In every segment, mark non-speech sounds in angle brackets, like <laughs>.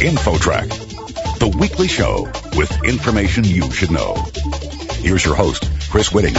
InfoTrack, the weekly show with information you should know. Here's your host, Chris Whitting.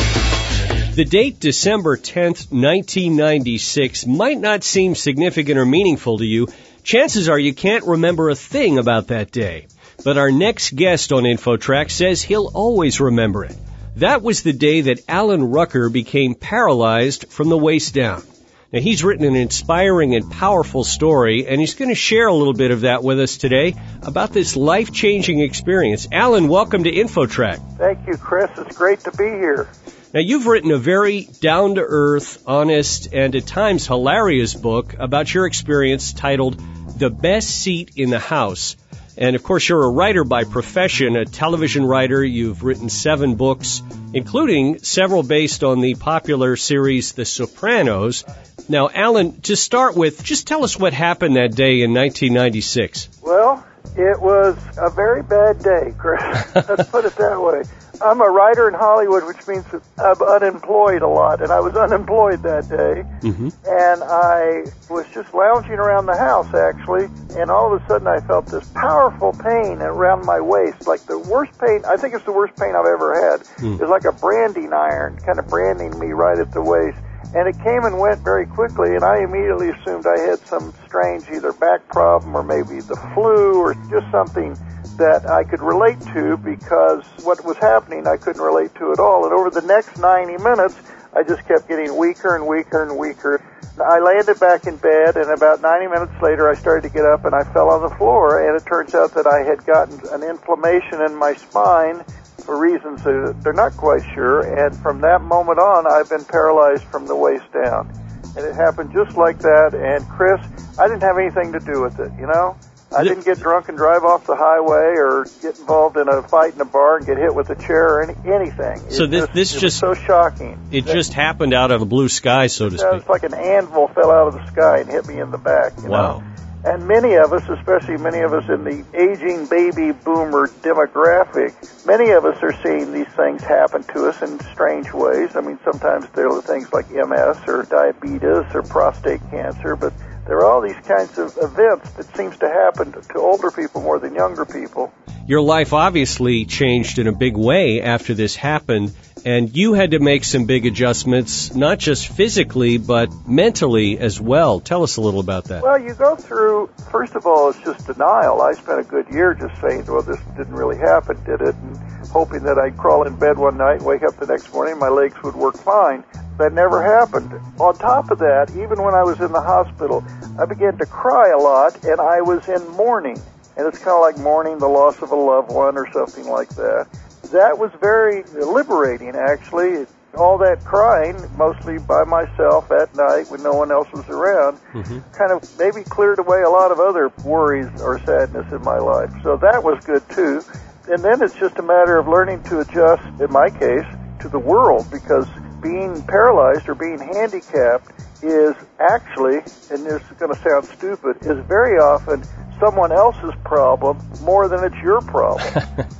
The date December 10th, 1996 might not seem significant or meaningful to you. Chances are you can't remember a thing about that day. But our next guest on InfoTrack says he'll always remember it. That was the day that Allen Rucker became paralyzed from the waist down. Now, he's written an inspiring and powerful story, and he's going to share a little bit of that with us today about this life changing experience. Allen, welcome to InfoTrack. Thank you, Chris. It's great to be here. Now, you've written a very down to earth, honest, and at times hilarious book about your experience titled The Best Seat in the House. And of course, you're a writer by profession, a television writer. You've written seven books, including several based on the popular series The Sopranos. Now, Allen, to start with, just tell us what happened that day in 1996. Well, it was a very bad day, Chris. <laughs> Let's put it that way. I'm a writer in Hollywood, which means I'm unemployed a lot, and I was unemployed that day. Mm-hmm. And I was just lounging around the house, actually, and all of a sudden I felt this powerful pain around my waist, like the worst pain. I think it's the worst pain I've ever had. Mm. It was like a branding iron, kind of branding me right at the waist. And it came and went very quickly, and I immediately assumed I had some strange either back problem or maybe the flu or just something that I could relate to because what was happening I couldn't relate to at all. And over the next 90 minutes, I just kept getting weaker and weaker and weaker. I landed back in bed, and about 90 minutes later, I started to get up and I fell on the floor. And it turns out that I had gotten an inflammation in my spine for reasons that they're not quite sure. And from that moment on, I've been paralyzed from the waist down. And it happened just like that. And Chris, I didn't have anything to do with it, you know? I didn't get drunk and drive off the highway or get involved in a fight in a bar and get hit with a chair or any, anything. So this- just, this just- so shocking. It That- just happened out of the blue sky, so to speak. was like an anvil fell out of the sky and hit me in the back. You Wow. Know? And many of us, especially many of us in the aging baby boomer demographic, many of us are seeing these things happen to us in strange ways. I mean, sometimes there are things like MS or diabetes or prostate cancer, but there are all these kinds of events that seems to happen to older people more than younger people. Your life obviously changed in a big way after this happened, and you had to make some big adjustments, not just physically, but mentally as well. Tell us a little about that. Well, you go through, first of all, it's just denial. I spent a good year just saying, well, this didn't really happen, did it? And hoping that I'd crawl in bed one night and wake up the next morning, my legs would work fine. That never happened. On top of that, even when I was in the hospital, I began to cry a lot and I was in mourning. And it's kind of like mourning the loss of a loved one or something like that. That was very liberating, actually. All that crying, mostly by myself at night when no one else was around, mm-hmm. kind of maybe cleared away a lot of other worries or sadness in my life. So that was good too. And then it's just a matter of learning to adjust, in my case, to the world because being paralyzed or being handicapped is actually, and this is going to sound stupid, is very often someone else's problem more than it's your problem.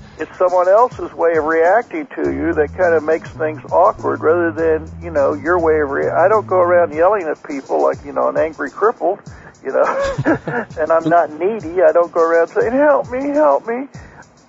<laughs> it's someone else's way of reacting to you that kind of makes things awkward rather than, you know, your way of reacting. I don't go around yelling at people like, you know, an angry crippled, you know, <laughs> and I'm not needy. I don't go around saying, help me, help me.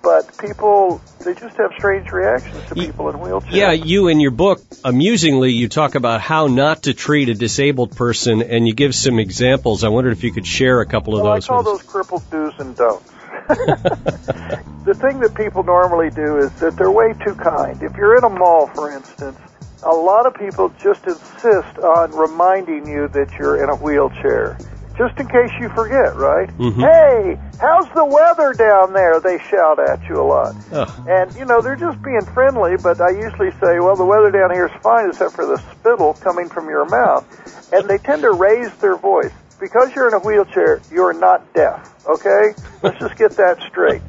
But people, they just have strange reactions to people in wheelchairs. Yeah, you in your book, amusingly, you talk about how not to treat a disabled person, and you give some examples. I wondered if you could share a couple of Well, I those call with us. those crippled do's and don'ts. <laughs> the thing that people normally do is that they're way too kind. If you're in a mall, for instance, a lot of people just insist on reminding you that you're in a wheelchair. Just in case you forget, right? Mhm. Hey, how's the weather down there? They shout at you a lot. Ugh. And, you know, they're just being friendly, but I usually say, well, the weather down here is fine except for the spittle coming from your mouth. And they tend to raise their voice. Because you're in a wheelchair, you're not deaf, okay? Let's just get that straight.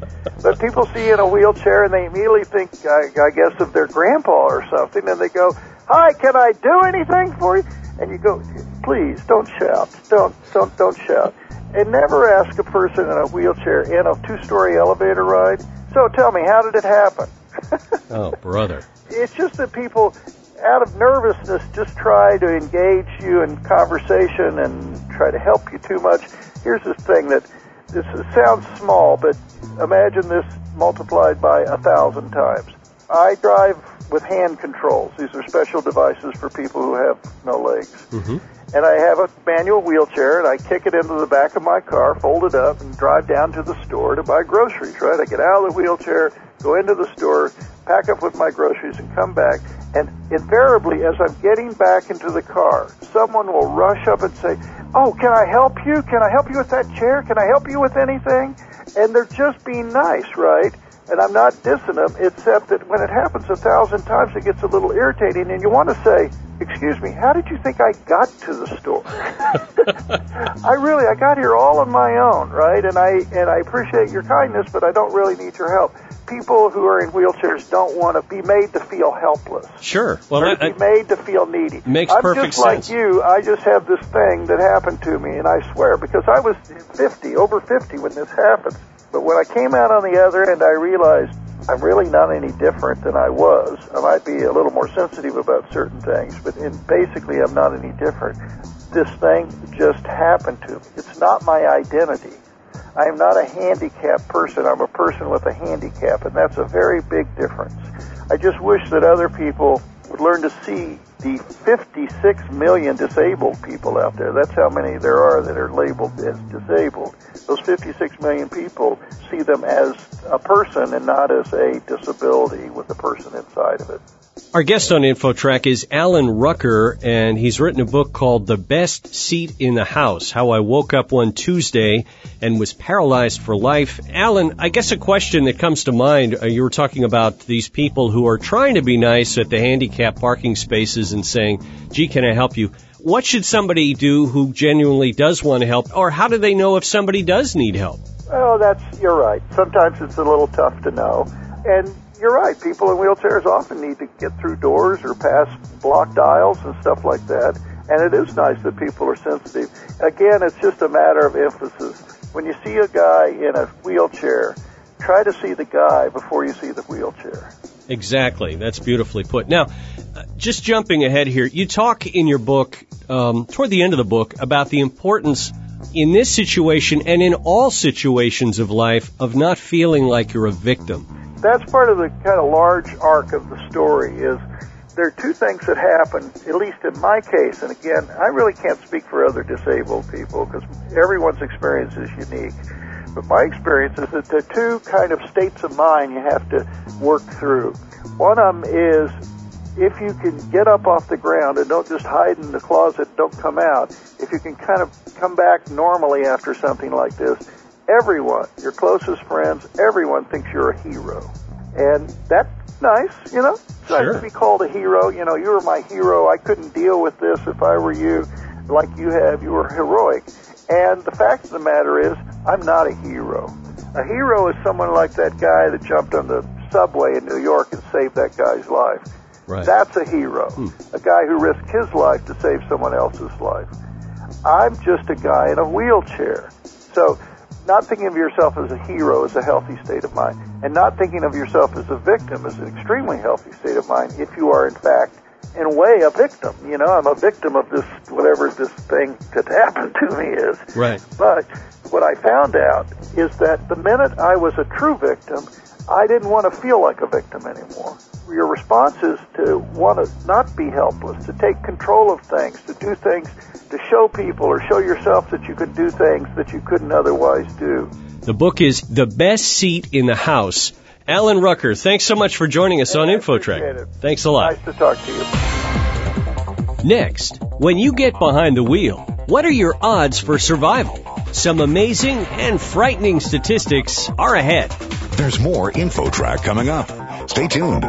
But people see you in a wheelchair and they immediately think, I, I guess, of their grandpa or something, and they go, hi, can I do anything for you? And you go, please, don't shout. Don't, don't, don't shout. And never ask a person in a wheelchair in a two-story elevator ride, so tell me, how did it happen? <laughs> Oh, brother. it's just that people out of nervousness, just try to engage you in conversation and try to help you too much. Here's this thing that this sounds small, but imagine this multiplied by a thousand times. I drive with hand controls. These are special devices for people who have no legs. Mm-hmm. And I have a manual wheelchair, and I kick it into the back of my car, fold it up, and drive down to the store to buy groceries. Right? I get out of the wheelchair, go into the store, pack up with my groceries, and come back. And invariably, as I'm getting back into the car, someone will rush up and say, "Oh, can I help you? Can I help you with that chair? Can I help you with anything?" And they're just being nice, right? And I'm not dissing them, except that when it happens a thousand times, it gets a little irritating, and you want to say, "Excuse me, how did you think I got to the store?" <laughs> I really, I got here all on my own, right? And I and I appreciate your kindness, but I don't really need your help. People who are in wheelchairs don't want to be made to feel helpless. Sure. Well, or I, be made to feel needy. Makes I'm perfect just like you. I just have this thing that happened to me, and I swear because I was 50, over 50 when this happened. But when I came out on the other end, I realized I'm really not any different than I was. I might be a little more sensitive about certain things, but in basically, I'm not any different. This thing just happened to me. It's not my identity. I am not a handicapped person. I'm a person with a handicap, and that's a very big difference. I just wish that other people would learn to see the 56 million disabled people out there. That's how many there are that are labeled as disabled. Those 56 million people see them as a person and not as a disability with a person inside of it. Our guest on InfoTrack is Allen Rucker, and he's written a book called The Best Seat in the House How I Woke Up One Tuesday and Was Paralyzed for Life. Allen, I guess a question that comes to mind uh, you were talking about these people who are trying to be nice at the handicap parking spaces and saying, gee, can I help you? What should somebody do who genuinely does want to help, or how do they know if somebody does need help? Oh, that's you're right. Sometimes it's a little tough to know, and you're right. People in wheelchairs often need to get through doors or pass blocked aisles and stuff like that. And it is nice that people are sensitive. Again, it's just a matter of emphasis. When you see a guy in a wheelchair, try to see the guy before you see the wheelchair. Exactly. That's beautifully put. Now, uh, just jumping ahead here, you talk in your book, um, toward the end of the book, about the importance in this situation and in all situations of life of not feeling like you're a victim. That's part of the kind of large arc of the story is there are two things that happen, at least in my case, and again, I really can't speak for other disabled people because everyone's experience is unique. But my experience is that there are two kind of states of mind you have to work through. One of them is if you can get up off the ground and don't just hide in the closet, don't come out, if you can kind of come back normally after something like this, everyone, your closest friends, everyone thinks you're a hero. And that's nice, you know? It's nice Sure. to be called a hero. You know, you were my hero. I couldn't deal with this if I were you like you have. You are heroic. And the fact of the matter is, I'm not a hero. A hero is someone like that guy that jumped on the subway in New York and saved that guy's life. Right. That's a hero. Hmm. A guy who risked his life to save someone else's life. I'm just a guy in a wheelchair. So, not thinking of yourself as a hero is a healthy state of mind. And not thinking of yourself as a victim is an extremely healthy state of mind if you are, in fact, in a way, a victim. You know, I'm a victim of this, whatever this thing that <laughs> happened to me is. Right. But what I found out is that the minute I was a true victim, I didn't want to feel like a victim anymore. Your response is to want to not be helpless, to take control of things, to do things, to show people or show yourself that you could do things that you couldn't otherwise do. The book is The Best Seat in the House. Allen Rucker, thanks so much for joining us on I InfoTrack. Thanks a lot. Nice to talk to you. Next, when you get behind the wheel, what are your odds for survival? Some amazing and frightening statistics are ahead. There's more InfoTrack coming up. Stay tuned.